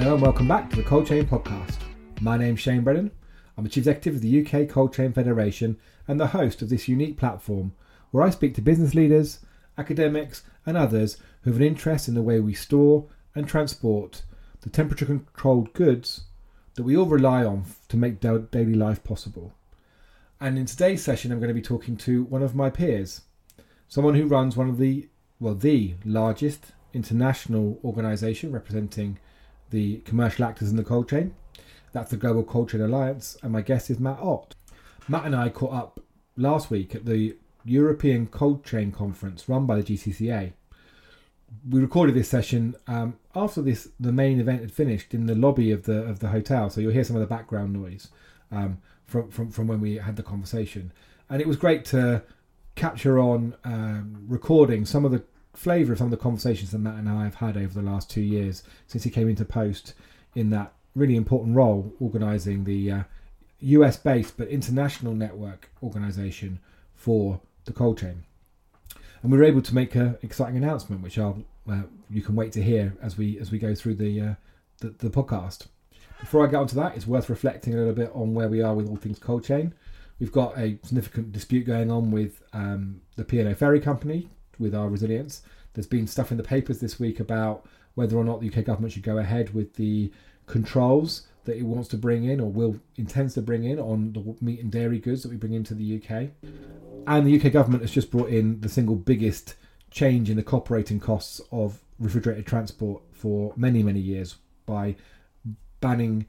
Hello and welcome back to the Cold Chain Podcast. My name's Shane Brennan. I'm the Chief Executive of the UK Cold Chain Federation and the host of this unique platform where I speak to business leaders, academics, and others who have an interest in the way we store and transport the temperature controlled goods that we all rely on to make daily life possible. And in today's session, I'm going to be talking to one of my peers, someone who runs one of the, well, the largest international organisation representing the commercial actors in the cold chain. That's the Global Cold Chain Alliance, and my guest is Matt Ott. Matt and I caught up last week at the European Cold Chain Conference run by the GCCA. We recorded this session um, after this the main event had finished in the lobby of the of the hotel, so you'll hear some of the background noise um, from, from from when we had the conversation, and it was great to capture on um, recording some of the flavour of some of the conversations that Matt and I have had over the last two years since he came into post in that really important role organising the uh, US based but international network organisation for the cold chain. And we were able to make an exciting announcement, which I'll, uh, you can wait to hear as we as we go through the, uh, the, the podcast. Before I get onto that, it's worth reflecting a little bit on where we are with all things cold chain. We've got a significant dispute going on with um, the P&O Ferry Company with our resilience. There's been stuff in the papers this week about whether or not the UK government should go ahead with the controls that it wants to bring in or will intends to bring in on the meat and dairy goods that we bring into the UK. And the UK government has just brought in the single biggest change in the operating costs of refrigerated transport for many, many years by banning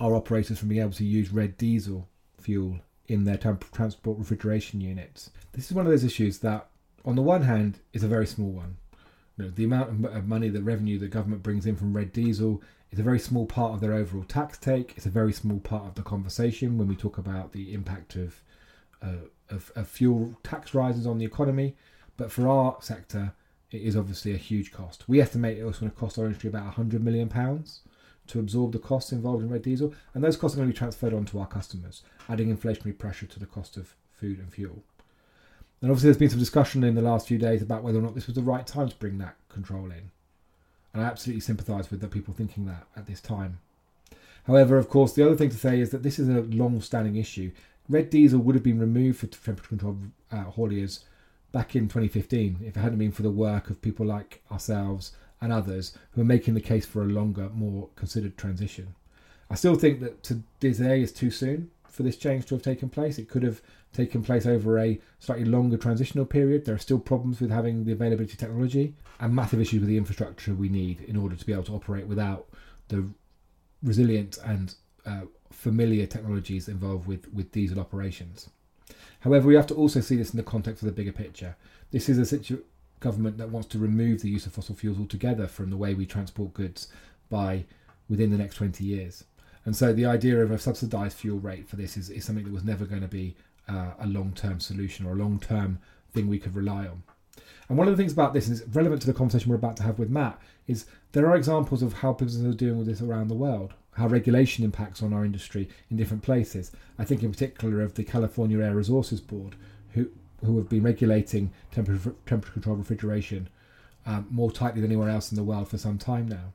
our operators from being able to use red diesel fuel in their transport refrigeration units. This is one of those issues that, on the one hand, is a very small one. You know, the amount of money, the revenue the government brings in from red diesel is a very small part of their overall tax take. It's a very small part of the conversation when we talk about the impact of, uh, of, of fuel tax rises on the economy. But for our sector, it is obviously a huge cost. We estimate it was going to cost our industry about 100 million pounds to absorb the costs involved in red diesel, and those costs are going to be transferred onto our customers, adding inflationary pressure to the cost of food and fuel. And obviously, there's been some discussion in the last few days about whether or not this was the right time to bring that control in. And I absolutely sympathise with the people thinking that at this time. However, of course, the other thing to say is that this is a long standing issue. Red diesel would have been removed for temperature control uh, hauliers back in 2015 if it hadn't been for the work of people like ourselves and others who are making the case for a longer, more considered transition. I still think that today is too soon for this change to have taken place. It could have taken place over a slightly longer transitional period. There are still problems with having the availability of technology and massive issues with the infrastructure we need in order to be able to operate without the resilient and uh, familiar technologies involved with, with diesel operations. However, we have to also see this in the context of the bigger picture. This is a situ- government that wants to remove the use of fossil fuels altogether from the way we transport goods by within the next 20 years. And so the idea of a subsidised fuel rate for this is, is something that was never going to be uh, a long term solution or a long term thing we could rely on. And one of the things about this is relevant to the conversation we're about to have with Matt is there are examples of how businesses are doing with this around the world, how regulation impacts on our industry in different places. I think in particular of the California Air Resources Board, who who have been regulating temperature temperature controlled refrigeration um, more tightly than anywhere else in the world for some time now.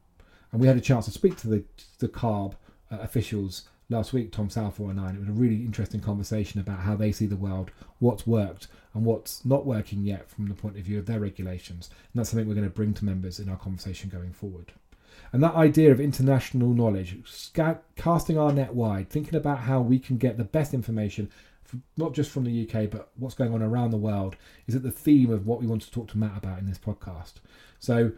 And we had a chance to speak to the the CARB uh, officials last week, Tom Southall and I. And it was a really interesting conversation about how they see the world, what's worked, and what's not working yet from the point of view of their regulations. And that's something we're going to bring to members in our conversation going forward. And that idea of international knowledge, casting our net wide, thinking about how we can get the best information, not just from the UK, but what's going on around the world, is at the theme of what we want to talk to Matt about in this podcast. So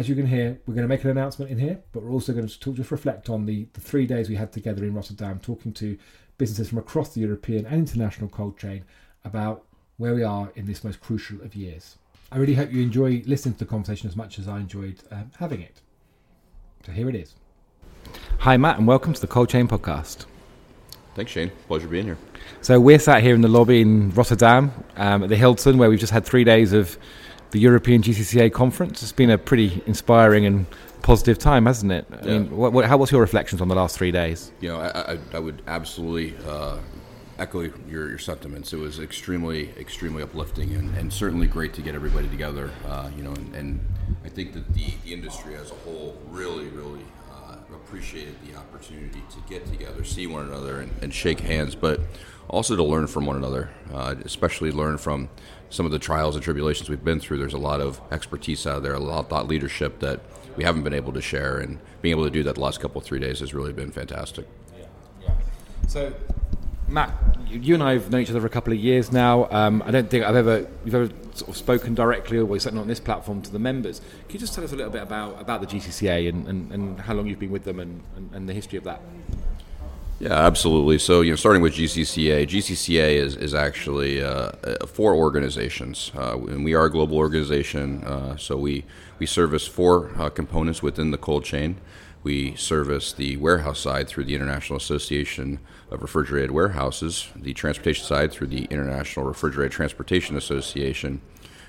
as you can hear, we're going to make an announcement in here, but we're also going to talk, just reflect on the, the three days we had together in Rotterdam, talking to businesses from across the European and international cold chain about where we are in this most crucial of years. I really hope you enjoy listening to the conversation as much as I enjoyed uh, having it. So here it is. Hi, Matt, and welcome to the Cold Chain Podcast. Thanks, Shane. Pleasure being here. So we're sat here in the lobby in Rotterdam um, at the Hilton, where we've just had three days of the European GCCA conference. It's been a pretty inspiring and positive time, hasn't it? I yeah. mean, what, what, how, what's your reflections on the last three days? You know, I, I, I would absolutely uh, echo your, your, sentiments. It was extremely, extremely uplifting and, and certainly great to get everybody together. Uh, you know, and, and, I think that the, the industry as a whole really, really uh, appreciated the opportunity to get together, see one another, and, and shake hands, but also to learn from one another, uh, especially learn from some of the trials and tribulations we've been through. There's a lot of expertise out there, a lot of thought leadership that we haven't been able to share, and being able to do that the last couple of three days has really been fantastic. Yeah, yeah. So, Matt, you and I have known each other for a couple of years now. Um, I don't think I've ever you've ever sort of spoken directly, or certainly on this platform, to the members. Can you just tell us a little bit about about the GCCA and, and, and how long you've been with them and, and, and the history of that? Yeah, absolutely. So, you know, starting with GCCA, GCCA is, is actually uh, four organizations, uh, and we are a global organization. Uh, so we we service four uh, components within the cold chain. We service the warehouse side through the International Association of Refrigerated Warehouses, the transportation side through the International Refrigerated Transportation Association,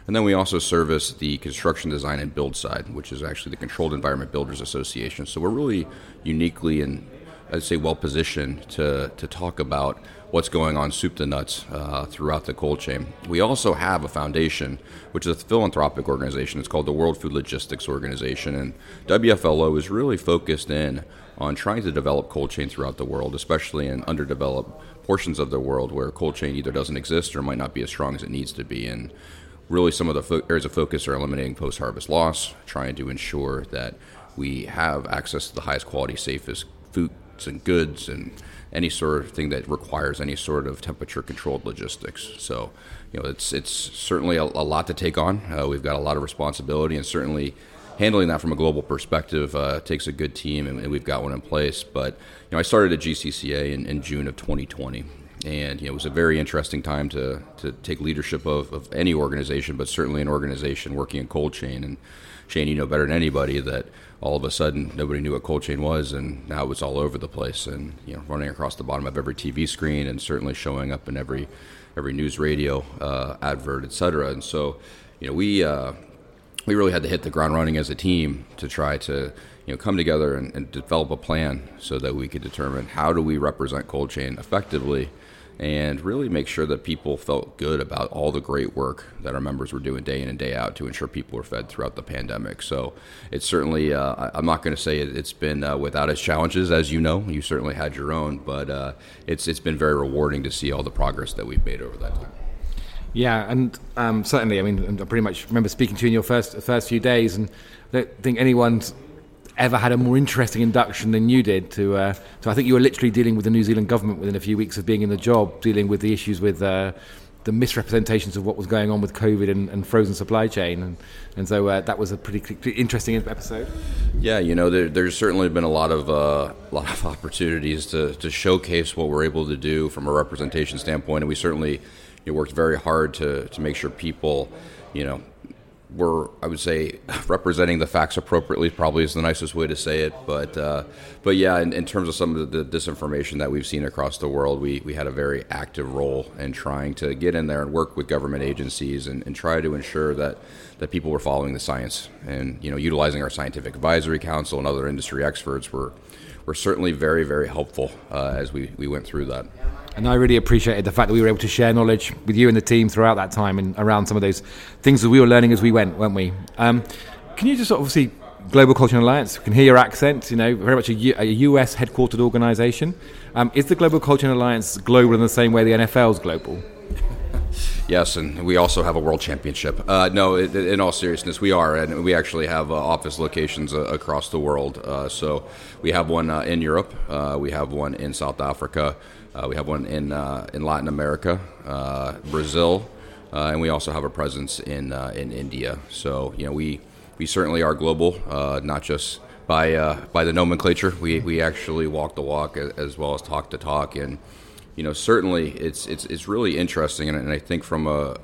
and then we also service the construction design and build side, which is actually the Controlled Environment Builders Association. So we're really uniquely and I'd say well positioned to, to talk about what's going on soup to nuts uh, throughout the cold chain. We also have a foundation, which is a philanthropic organization. It's called the World Food Logistics Organization, and WFLO is really focused in on trying to develop cold chain throughout the world, especially in underdeveloped portions of the world where cold chain either doesn't exist or might not be as strong as it needs to be. And really, some of the fo- areas of focus are eliminating post-harvest loss, trying to ensure that we have access to the highest quality, safest food and goods and any sort of thing that requires any sort of temperature controlled logistics. So, you know, it's it's certainly a, a lot to take on. Uh, we've got a lot of responsibility, and certainly handling that from a global perspective uh, takes a good team, and, and, we've got one in place. But you know, I started at GCCA in, in June of 2020. And you know, it was a very interesting time to, to take leadership of, of any organization, but certainly an organization working in cold chain. And Shane, you know better than anybody that all of a sudden nobody knew what cold chain was, and now it's all over the place, and you know, running across the bottom of every TV screen, and certainly showing up in every every news radio uh, advert, et cetera. And so, you know, we uh, we really had to hit the ground running as a team to try to you know come together and, and develop a plan so that we could determine how do we represent cold chain effectively and really make sure that people felt good about all the great work that our members were doing day in and day out to ensure people were fed throughout the pandemic. So it's certainly, uh, I'm not going to say it's been uh, without its challenges, as you know. You certainly had your own, but uh, it's it's been very rewarding to see all the progress that we've made over that time. Yeah, and um, certainly, I mean, I pretty much remember speaking to you in your first first few days, and I don't think anyone's ever had a more interesting induction than you did. To, uh, to I think you were literally dealing with the New Zealand government within a few weeks of being in the job, dealing with the issues with uh, the misrepresentations of what was going on with COVID and, and frozen supply chain, and and so uh, that was a pretty, pretty, interesting episode. Yeah, you know, there, there's certainly been a lot of uh, lot of opportunities to to showcase what we're able to do from a representation standpoint, and we certainly you know, worked very hard to to make sure people, you know, we're, I would say, representing the facts appropriately. Probably is the nicest way to say it. But, uh, but yeah, in, in, terms of some of the disinformation that we've seen across the world, we, we had a very active role in trying to get in there and work with government agencies and, and try to ensure that that people were following the science and you know utilizing our scientific advisory council and other industry experts were were certainly very very helpful uh, as we, we went through that. And I really appreciated the fact that we were able to share knowledge with you and the team throughout that time and around some of those things that we were learning as we went, weren't we? Um, can you just obviously Global Chain Alliance. We can hear your accent. You know, very much a, U- a US headquartered organisation. Um, is the Global Chain Alliance global in the same way the NFL is global? Yes, and we also have a world championship. Uh, no, in all seriousness, we are, and we actually have uh, office locations uh, across the world. Uh, so we have one uh, in Europe, uh, we have one in South Africa, we have one in in Latin America, Brazil, and we also have a presence in in India. So you know, we we certainly are global, not just by by the nomenclature. We we actually walk the walk as well as talk the talk and you know, certainly it's it's it's really interesting, and, and I think from a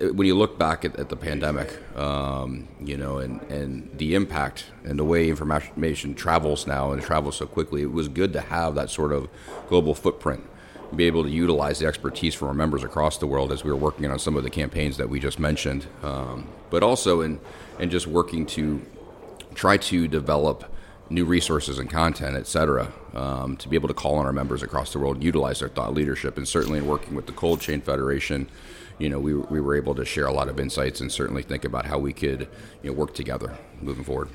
when you look back at, at the pandemic, um, you know, and, and the impact and the way information travels now and travels so quickly, it was good to have that sort of global footprint, and be able to utilize the expertise from our members across the world as we were working on some of the campaigns that we just mentioned, um, but also in in just working to try to develop new resources and content, et cetera, um, to be able to call on our members across the world and utilize their thought leadership. And certainly in working with the Cold Chain Federation, you know, we, we were able to share a lot of insights and certainly think about how we could, you know, work together moving forward.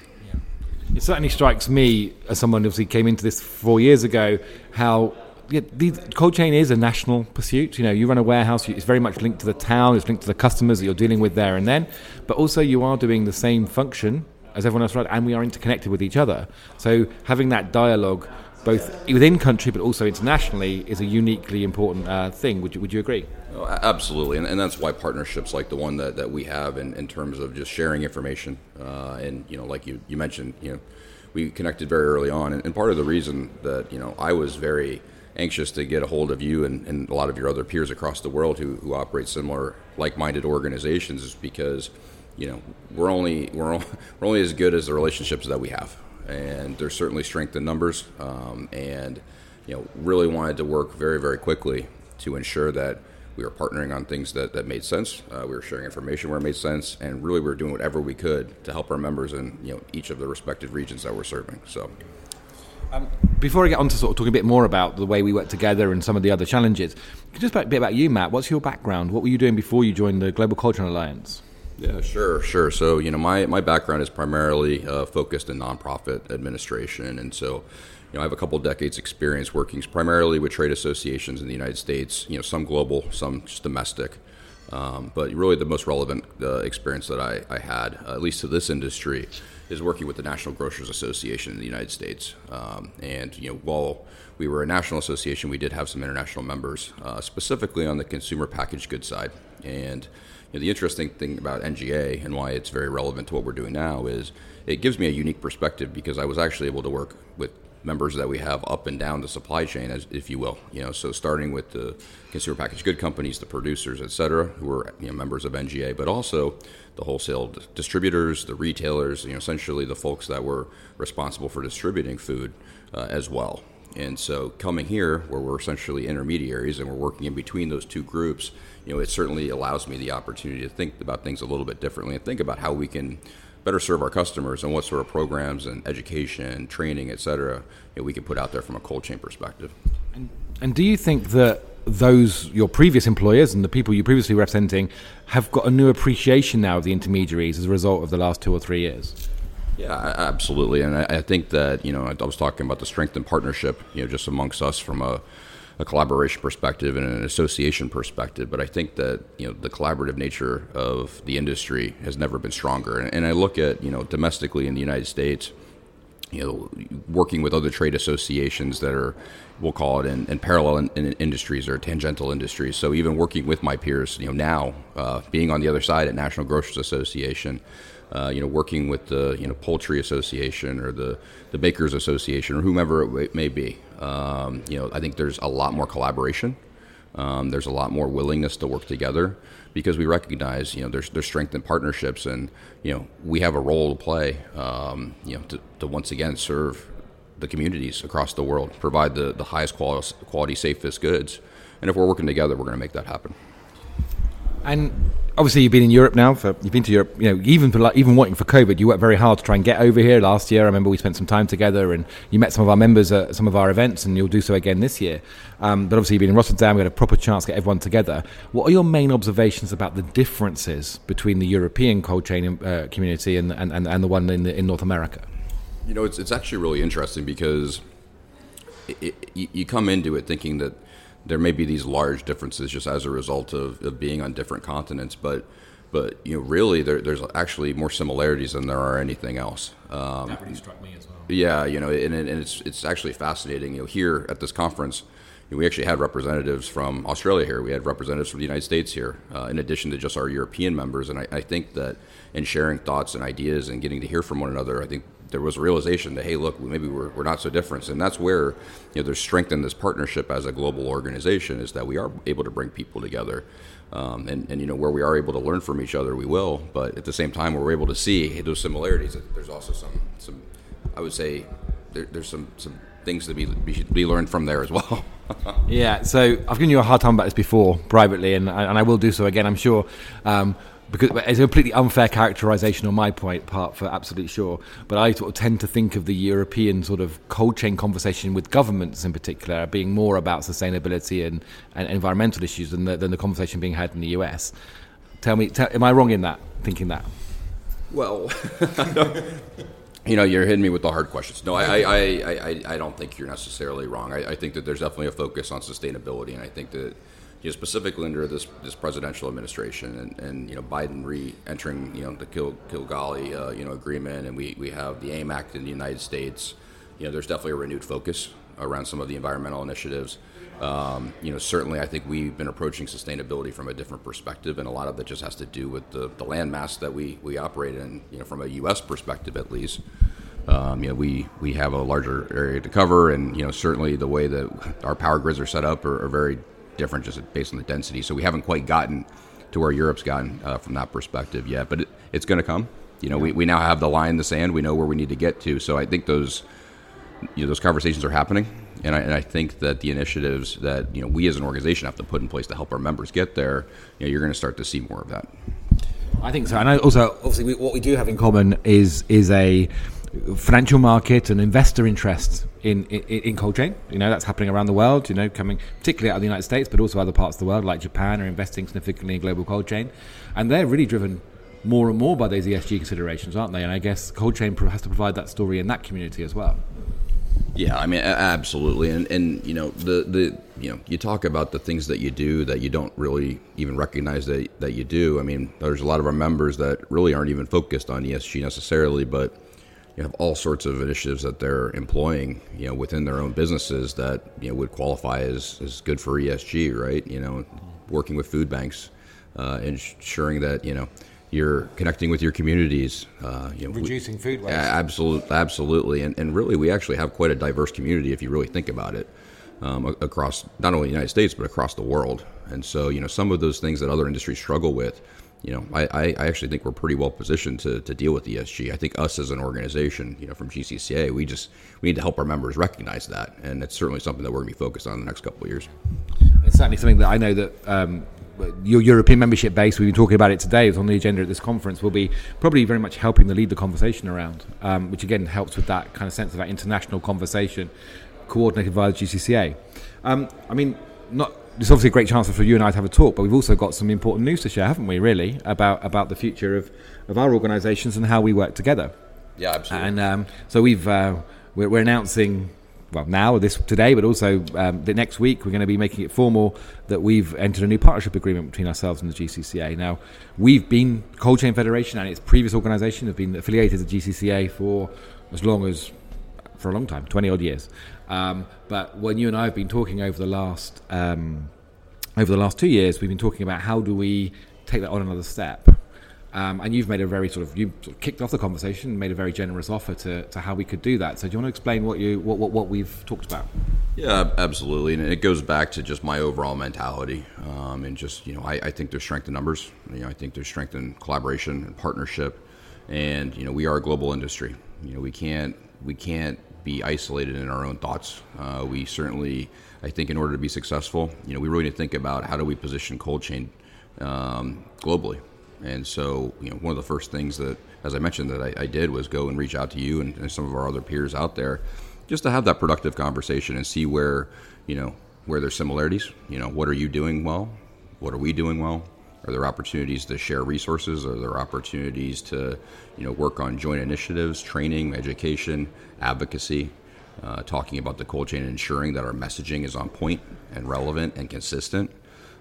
It certainly strikes me, as someone who came into this four years ago, how yeah, the cold chain is a national pursuit. You know, you run a warehouse; it's very much linked to the town, it's linked to the customers that you're dealing with there and then. But also, you are doing the same function as everyone else around, and we are interconnected with each other. So, having that dialogue, both within country but also internationally, is a uniquely important uh, thing. Would you Would you agree? Oh, absolutely, and, and, that's why partnerships like the one that, that we have in, in terms of just sharing information, uh, and you know, like you, you mentioned, you know, we connected very early on, and, and part of the reason that you know I was very anxious to get a hold of you and, and a lot of your other peers across the world who, who operate similar like-minded organizations is because you know we're only we're, we're only as good as the relationships that we have and there's certainly strength in numbers um, and you know really wanted to work very very quickly to ensure that we were partnering on things that, that made sense. Uh, we were sharing information where it made sense, and really we were doing whatever we could to help our members in you know each of the respective regions that we're serving. So um, before I get on to sort of talking a bit more about the way we work together and some of the other challenges, just a bit about you, Matt. What's your background? What were you doing before you joined the Global Chain Alliance? Yeah, sure, sure. So, you know, my, my background is primarily uh, focused in nonprofit administration. And so, you know, I have a couple decades experience working primarily with trade associations in the United States, you know, some global, some just domestic. Um, but really the most relevant uh, experience that I, I had, uh, at least to this industry, is working with the National Grocers Association in the United States. Um, and you know, while we were a national association, we did have some international members, uh, specifically on the consumer packaged goods side. And you know, the interesting thing about NGA and why it's very relevant to what we're doing now is it gives me a unique perspective because I was actually able to work with members that we have up and down the supply chain, as if you will. You know, so starting with the consumer packaged good companies, the producers, et cetera, who are you know, members of NGA, but also the wholesale distributors, the retailers, you know, essentially the folks that were responsible for distributing food uh, as well. And so coming here, where we're essentially intermediaries and we're working in between those two groups, you know, it certainly allows me the opportunity to think about things a little bit differently and think about how we can better serve our customers and what sort of programs and education, training, et cetera, you know, we can put out there from a cold chain perspective. And, and do you think that those your previous employers and the people you previously representing have got a new appreciation now of the intermediaries as a result of the last two or three years? Yeah, absolutely, and I, think that you know I was talking about the strength and partnership, you know, just amongst us from a, a, collaboration perspective and an association perspective. But I think that you know the collaborative nature of the industry has never been stronger. And, and I look at you know domestically in the United States, you know, working with other trade associations that are, we'll call it, in, parallel in, in industries or tangential industries. So even working with my peers, you know, now uh, being on the other side at National Grocers Association, uh, you know, working with the you know Poultry Association or the the Bakers Association or whomever it may be, um, you know, I think there's a lot more collaboration. Um, there's a lot more willingness to work together because we recognize you know there's there's strength in partnerships and you know we have a role to play um, you know to, to once again serve the communities across the world provide the, the highest quality, quality safest goods and if we're working together we're going to make that happen and obviously you've been in Europe now. For you've been to Europe. You know, even for even waiting for COVID, you worked very hard to try and get over here. Last year, I remember we spent some time together, and you met some of our members at some of our events, and you'll do so again this year. Um, but obviously, you've been in Rotterdam. We had a proper chance to get everyone together. What are your main observations about the differences between the European cold chain uh, community and, and, and, and the one in, the, in North America? You know, it's it's actually really interesting because it, it, you come into it thinking that there may be these large differences just as a result of, of being on different continents, but but you know really there, there's actually more similarities than there are anything else. Um, that really struck me as well. Yeah, you know, and, and it's it's actually fascinating. You know, here at this conference, you know, we actually had representatives from Australia here. We had representatives from the United States here, uh, in addition to just our European members. And I, I think that in sharing thoughts and ideas and getting to hear from one another, I think there was a realization that hey, look, maybe we're, we're not so different, and that's where you know there's strength in this partnership as a global organization is that we are able to bring people together, um, and and you know where we are able to learn from each other, we will, but at the same time, we're able to see hey, those similarities. There's also some some, I would say, there, there's some some things to be be learned from there as well. yeah, so I've given you a hard time about this before privately, and and I will do so again. I'm sure. Um, because it's a completely unfair characterization on my point part for absolutely sure. But I sort of tend to think of the European sort of cold chain conversation with governments in particular being more about sustainability and, and environmental issues than the, than the conversation being had in the US. Tell me, tell, am I wrong in that thinking that? Well, You know, you're hitting me with the hard questions. No, I, I, I, I, don't think you're necessarily wrong. I, I think that there's definitely a focus on sustainability, and I think that you know, specifically under this this presidential administration and, and you know Biden re-entering you know the Kil- Kigali uh, you know agreement, and we, we have the AIM Act in the United States. You know, there's definitely a renewed focus around some of the environmental initiatives. Um, you know, certainly, I think we've been approaching sustainability from a different perspective, and a lot of that just has to do with the, the land mass that we, we operate in. You know, from a U.S. perspective, at least, um, you know, we we have a larger area to cover, and you know, certainly the way that our power grids are set up are, are very different, just based on the density. So we haven't quite gotten to where Europe's gotten uh, from that perspective yet, but it, it's going to come. You know, we, we now have the line in the sand. We know where we need to get to. So I think those you know, those conversations are happening, and I, and I think that the initiatives that you know we as an organization have to put in place to help our members get there, you know, you're going to start to see more of that. I think so, and I also obviously we, what we do have in common is is a financial market and investor interest in, in, in cold chain. You know, that's happening around the world, you know, coming particularly out of the United States, but also other parts of the world, like Japan, are investing significantly in global cold chain. And they're really driven more and more by those ESG considerations, aren't they? And I guess cold chain has to provide that story in that community as well. Yeah, I mean, absolutely, and and you know the the you know you talk about the things that you do that you don't really even recognize that that you do. I mean, there's a lot of our members that really aren't even focused on ESG necessarily, but you have all sorts of initiatives that they're employing, you know, within their own businesses that you know would qualify as as good for ESG, right? You know, working with food banks, uh, ensuring that you know you're connecting with your communities. Uh, you know, Reducing we, food waste. Absolutely, absolutely, and and really, we actually have quite a diverse community if you really think about it, um, across not only the United States but across the world. And so, you know, some of those things that other industries struggle with, you know, I, I actually think we're pretty well positioned to, to deal with ESG. I think us as an organization, you know, from GCCA, we just we need to help our members recognize that, and it's certainly something that we're going to be focused on in the next couple of years. It's certainly something that I know that um, your European membership base, we've been talking about it today, is on the agenda at this conference, will be probably very much helping to lead the conversation around, um, which again helps with that kind of sense of that international conversation coordinated via the GCCA. Um, I mean, not it's obviously a great chance for you and I to have a talk, but we've also got some important news to share, haven't we? Really about about the future of, of our organisations and how we work together. Yeah, absolutely. And um, so we've uh, we're, we're, announcing well now this today, but also um, the next week we're going to be making it formal that we've entered a new partnership agreement between ourselves and the GCCA. Now we've been Cold Chain Federation and its previous organisation have been affiliated to the GCCA for as long as for a long time, twenty odd years. Um, but when you and I have been talking over the last um, over the last two years, we've been talking about how do we take that on another step. Um, and you've made a very sort of you sort of kicked off the conversation, made a very generous offer to, to how we could do that. So do you want to explain what you what, what, what we've talked about? Yeah, absolutely, and it goes back to just my overall mentality, um, and just you know I, I, think there's strength in numbers. You know, I think there's strength in collaboration and partnership, and you know we are a global industry. You know we can't we can't be isolated in our own thoughts. Uh, we certainly, I think, in order to be successful, you know, we really need to think about how do we position cold chain um, globally. And so, you know, one of the first things that, as I mentioned, that I, I did was go and reach out to you and, and, some of our other peers out there, just to have that productive conversation and see where, you know, where there's similarities. You know, what are you doing well? What are we doing well? Are there opportunities to share resources? Are there opportunities to, you know, work on joint initiatives, training, education, advocacy, uh, talking about the cold chain and ensuring that our messaging is on point and relevant and consistent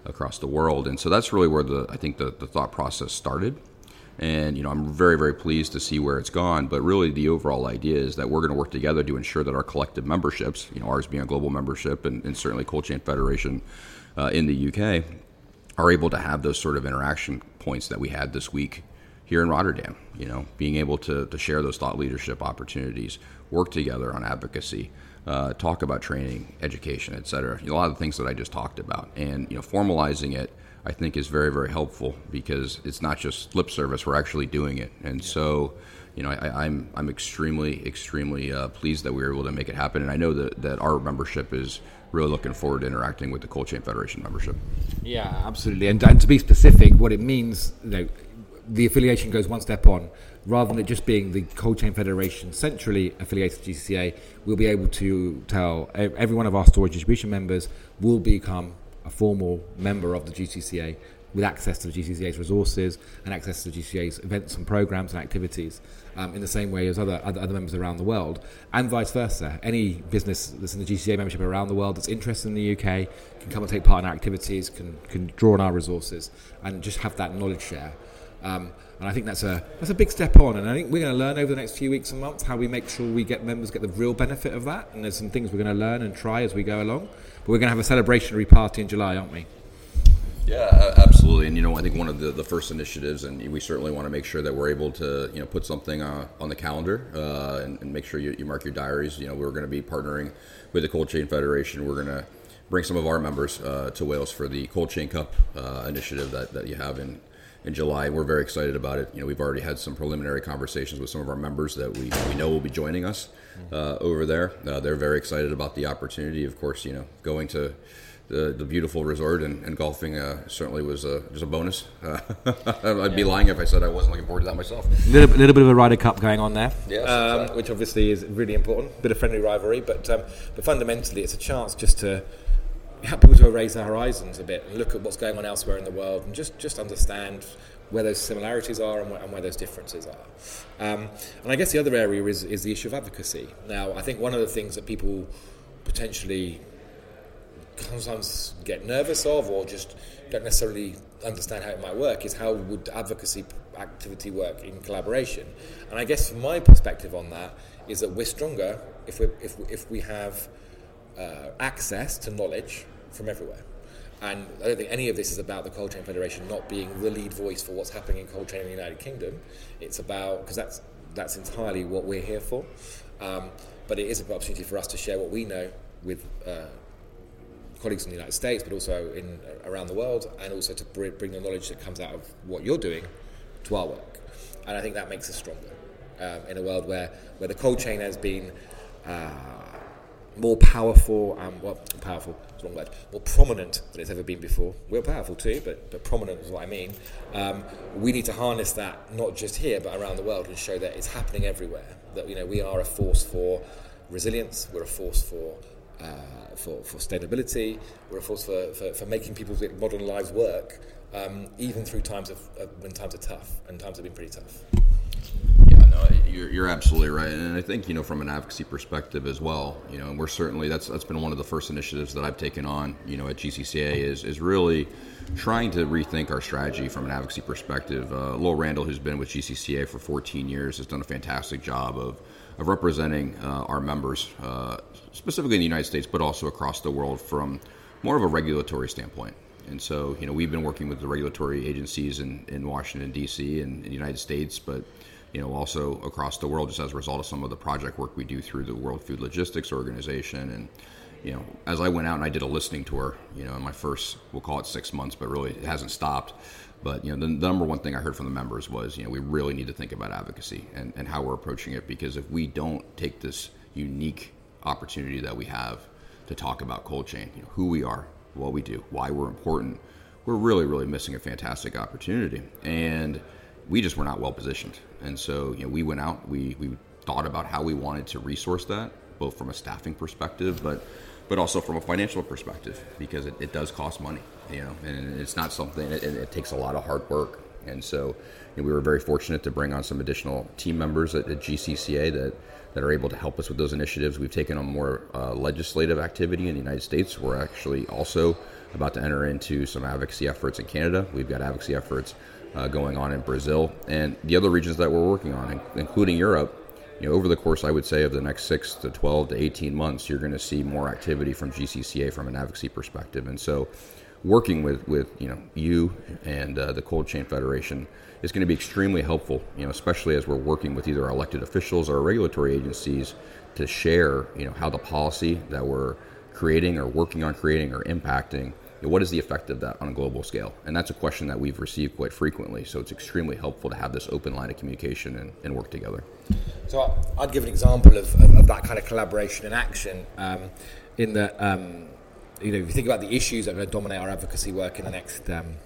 across the world? And so that's really where the I think the, the thought process started. And you know, I'm very, very pleased to see where it's gone. But really, the overall idea is that we're going to work together to ensure that our collective memberships, you know, ours being a global membership, and, and certainly Cold Chain Federation uh, in the UK, are able to have those sort of interaction points that we had this week here in Rotterdam. You know, being able to, to share those thought leadership opportunities, work together on advocacy, uh, talk about training, education, et cetera. A lot of the things that I just talked about, and you know, formalizing it, I think is very very helpful because it's not just lip service; we're actually doing it, and yeah. so. You know, I, am I'm, I'm extremely, extremely uh, pleased that we were able to make it happen, and I know that, that our membership is really looking forward to interacting with the Cold Chain Federation membership. Yeah, absolutely. And, and to be specific, what it means, you know, the affiliation goes one step on. Rather than it just being the Cold Chain Federation centrally affiliated to GCCA, we'll be able to tell every one of our storage distribution members will become a formal member of the GCCA with access to the GCCA's resources and access to the GCCA's events and programs and activities um, in the same way as other, other, other members around the world, and vice versa. Any business that's in the GCCA membership around the world that's interested in the UK can come and take part in our activities, can can draw on our resources, and just have that knowledge share. Um, and I think that's a that's a big step on. And I think we're going to learn over the next few weeks and months how we make sure we get members get the real benefit of that. And there's some things we're going to learn and try as we go along. But we're going to have a celebrationary party in July, aren't we? Yeah, absolutely. And you know, I think one of the, the first initiatives, and we certainly want to make sure that we're able to you know put something uh, on the calendar uh, and, and, make sure you, you, mark your diaries. You know, we're going to be partnering with the Cold Chain Federation. We're going to bring some of our members uh, to Wales for the Cold Chain Cup uh, initiative that, that you have in in July. We're very excited about it. You know, we've already had some preliminary conversations with some of our members that we, we know will be joining us uh, over there. Uh, they're very excited about the opportunity. Of course, you know, going to the, the beautiful resort and, and golfing uh, certainly was a, just a bonus. Uh, I'd be lying if I said I wasn't looking forward to that myself. A little, little, bit of a Ryder Cup going on there, yes, um, exactly. which obviously is really important. A bit of friendly rivalry, but um, but fundamentally, it's a chance just to help people to erase their horizons a bit and look at what's going on elsewhere in the world and just, just understand where those similarities are and where, and where those differences are. Um, and I guess the other area is, is the issue of advocacy. Now, I think one of the things that people potentially sometimes get nervous of or just don't necessarily understand how it might work is how would advocacy activity work in collaboration. And I guess from my perspective on that is that we're stronger if, we if, if we have uh, access to knowledge from everywhere. And I don't think any of this is about the Cold Chain Federation not being the lead voice for what's happening in cold chain in the United Kingdom. It's about because that's that's entirely what we're here for. Um, but it is an opportunity for us to share what we know with uh, colleagues in the United States, but also in uh, around the world, and also to bring the knowledge that comes out of what you're doing to our work. And I think that makes us stronger um, in a world where where the cold chain has been. Uh, more powerful and well, powerful, wrong word, more prominent than it's ever been before. We're powerful too, but, but prominent is what I mean. Um, we need to harness that not just here but around the world and show that it's happening everywhere. That you know we are a force for resilience. We're a force for uh, for, for sustainability. We're a force for, for, for making people's modern lives work, um, even through times of, uh, when times are tough, and times have been pretty tough. Yeah, no, you're, you're absolutely right, and I think you know from an advocacy perspective as well. You know, and we're certainly that's that's been one of the first initiatives that I've taken on. You know, at GCCA is is really trying to rethink our strategy from an advocacy perspective. Uh, Lowell Randall, who's been with GCCA for 14 years, has done a fantastic job of of representing uh, our members, uh, specifically in the United States, but also across the world from more of a regulatory standpoint. And so, you know, we've been working with the regulatory agencies in, in Washington, D.C. and in the United States, but you know, also across the world, just as a result of some of the project work we do through the World Food Logistics Organization. And, you know, as I went out and I did a listening tour, you know, in my first, we'll call it six months, but really it hasn't stopped. But, you know, the, the number one thing I heard from the members was, you know, we really need to think about advocacy and, and how we're approaching it because if we don't take this unique opportunity that we have to talk about cold chain, you know, who we are, what we do, why we're important, we're really, really missing a fantastic opportunity. And, we just were not well positioned. And so, you know, we went out, we, we thought about how we wanted to resource that, both from a staffing perspective, but but also from a financial perspective, because it, it does cost money, you know, and it's not something, it, it takes a lot of hard work. And so, you know, we were very fortunate to bring on some additional team members at, at, GCCA that, that are able to help us with those initiatives. We've taken on more uh, legislative activity in the United States. We're actually also about to enter into some advocacy efforts in Canada. We've got advocacy efforts uh, going on in Brazil and the other regions that we're working on, including Europe. You know, over the course, I would say, of the next six to 12 to 18 months, you're going to see more activity from GCCA from an advocacy perspective. And so, working with, with you know you and uh, the Cold Chain Federation is going to be extremely helpful. You know, especially as we're working with either our elected officials or regulatory agencies to share, you know, how the policy that we're creating or working on creating or impacting what is the effect of that on a global scale? And that's a question that we've received quite frequently. So it's extremely helpful to have this open line of communication and, and work together. So I'd give an example of, of, of that kind of collaboration and action um, in that, um, you know, if you think about the issues that are going to dominate our advocacy work in the next. Um,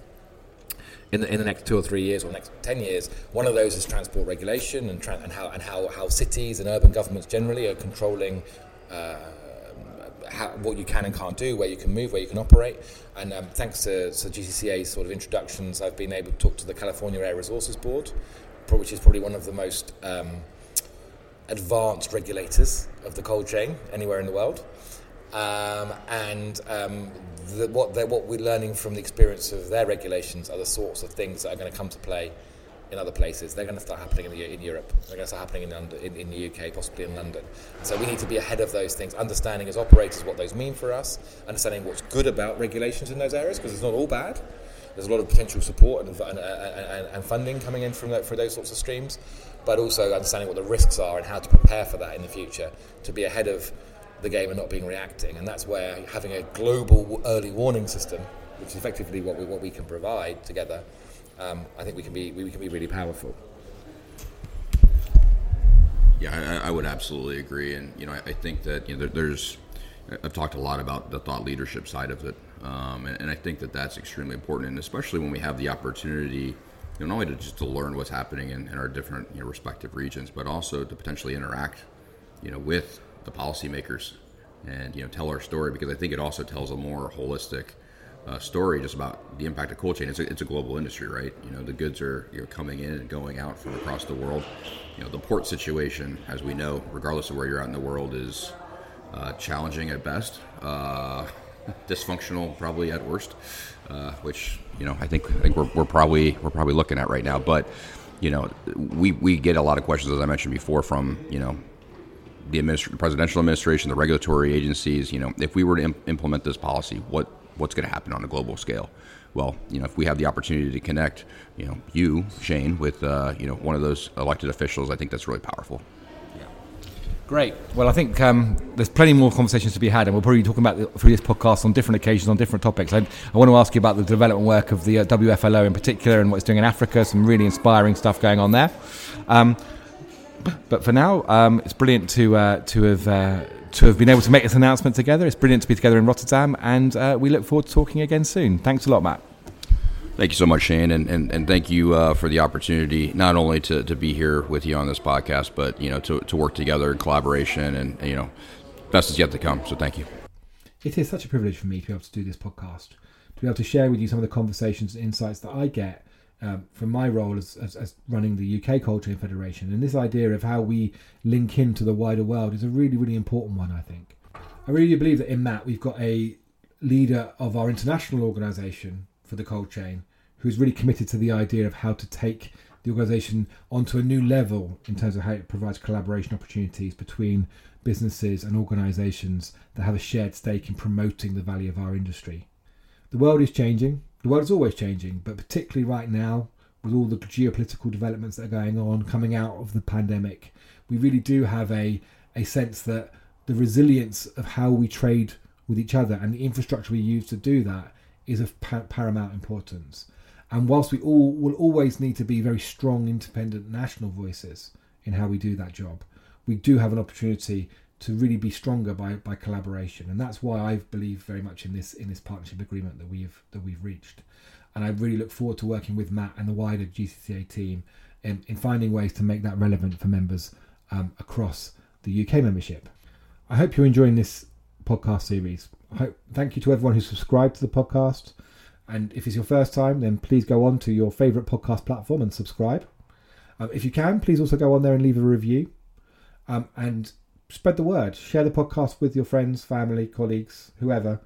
in the, in the next two or three years or next 10 years, one of those is transport regulation and, tra- and, how, and how, how cities and urban governments generally are controlling uh, how, what you can and can't do, where you can move, where you can operate. And um, thanks to, to GCCA's sort of introductions, I've been able to talk to the California Air Resources Board, which is probably one of the most um, advanced regulators of the cold chain anywhere in the world. Um, and um, the, what, what we're learning from the experience of their regulations are the sorts of things that are going to come to play in other places. They're going to start happening in, the, in Europe. They're going to start happening in, in, in, the UK, possibly in London. So we need to be ahead of those things, understanding as operators what those mean for us, understanding what's good about regulations in those areas, because it's not all bad. There's a lot of potential support and, and, and, and funding coming in from that, for those sorts of streams, but also understanding what the risks are and how to prepare for that in the future to be ahead of the game and not being reacting. And that's where having a global early warning system, which is effectively what we, what we can provide together, um, I think we can be we can be really powerful. Yeah, I, I would absolutely agree, and you know, I, I think that you know, there, there's. I've talked a lot about the thought leadership side of it, um, and, and, I think that that's extremely important, and especially when we have the opportunity, you know, not only to just to learn what's happening in, in our different you know, respective regions, but also to potentially interact, you know, with the policymakers and you know tell our story because I think it also tells a more holistic uh, story just about the impact of cold chain. It's a, it's a global industry, right? You know, the goods are you know, coming in and going out from across the world. You know, the port situation, as we know, regardless of where you're at in the world, is uh, challenging at best, uh, dysfunctional probably at worst. Uh, which you know, I think I think we're, we're probably we're probably looking at right now. But you know, we we get a lot of questions, as I mentioned before, from you know the administ- presidential administration, the regulatory agencies. You know, if we were to imp- implement this policy, what what's going to happen on a global scale? Well, you know, if we have the opportunity to connect, you know, you Shane with uh, you know one of those elected officials, I think that's really powerful. Great. Well, I think um, there's plenty more conversations to be had, and we'll probably be talking about the, through this podcast on different occasions on different topics. I, I want to ask you about the development work of the uh, WFLO in particular and what it's doing in Africa. Some really inspiring stuff going on there. Um, but for now, um, it's brilliant to uh, to have uh, to have been able to make this announcement together. It's brilliant to be together in Rotterdam, and uh, we look forward to talking again soon. Thanks a lot, Matt. Thank you so much, Shane, and, and, and thank you uh, for the opportunity not only to, to be here with you on this podcast, but you know to, to work together in collaboration, and you know, best is yet to come. So thank you. It is such a privilege for me to be able to do this podcast, to be able to share with you some of the conversations and insights that I get um, from my role as, as, as, running the UK Chain Federation. And this idea of how we link into the wider world is a really, really important one, I think. I really believe that in that we've got a leader of our international organisation for the cold chain who's really committed to the idea of how to take the organisation onto a new level in terms of how it provides collaboration opportunities between businesses and organisations that have a shared stake in promoting the value of our industry. The world is changing, the world is always changing, but particularly right now, with all the geopolitical developments that are going on coming out of the pandemic, we really do have a, a sense that the resilience of how we trade with each other and the infrastructure we use to do that is of paramount importance. And whilst we all will always need to be very strong, independent national voices in how we do that job, we do have an opportunity to really be stronger by, by collaboration, and that's why I believe very much in this in this partnership agreement that we've that we've reached. And I really look forward to working with Matt and the wider GCCA team in, in finding ways to make that relevant for members um, across the UK membership. I hope you're enjoying this podcast series. Hope, thank you to everyone who subscribed to the podcast. And if it's your first time, then please go on to your favourite podcast platform and subscribe. Um, if you can, please also go on there and leave a review. Um, and spread the word. Share the podcast with your friends, family, colleagues, whoever.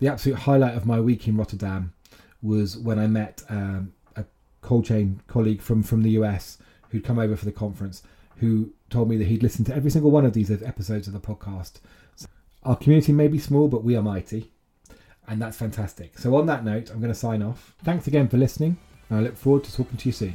The absolute highlight of my week in Rotterdam was when I met um, a cold chain colleague from, from the US who'd come over for the conference who told me that he'd listened to every single one of these episodes of the podcast. Our community may be small, but we are mighty. And that's fantastic. So, on that note, I'm going to sign off. Thanks again for listening. and I look forward to talking to you soon.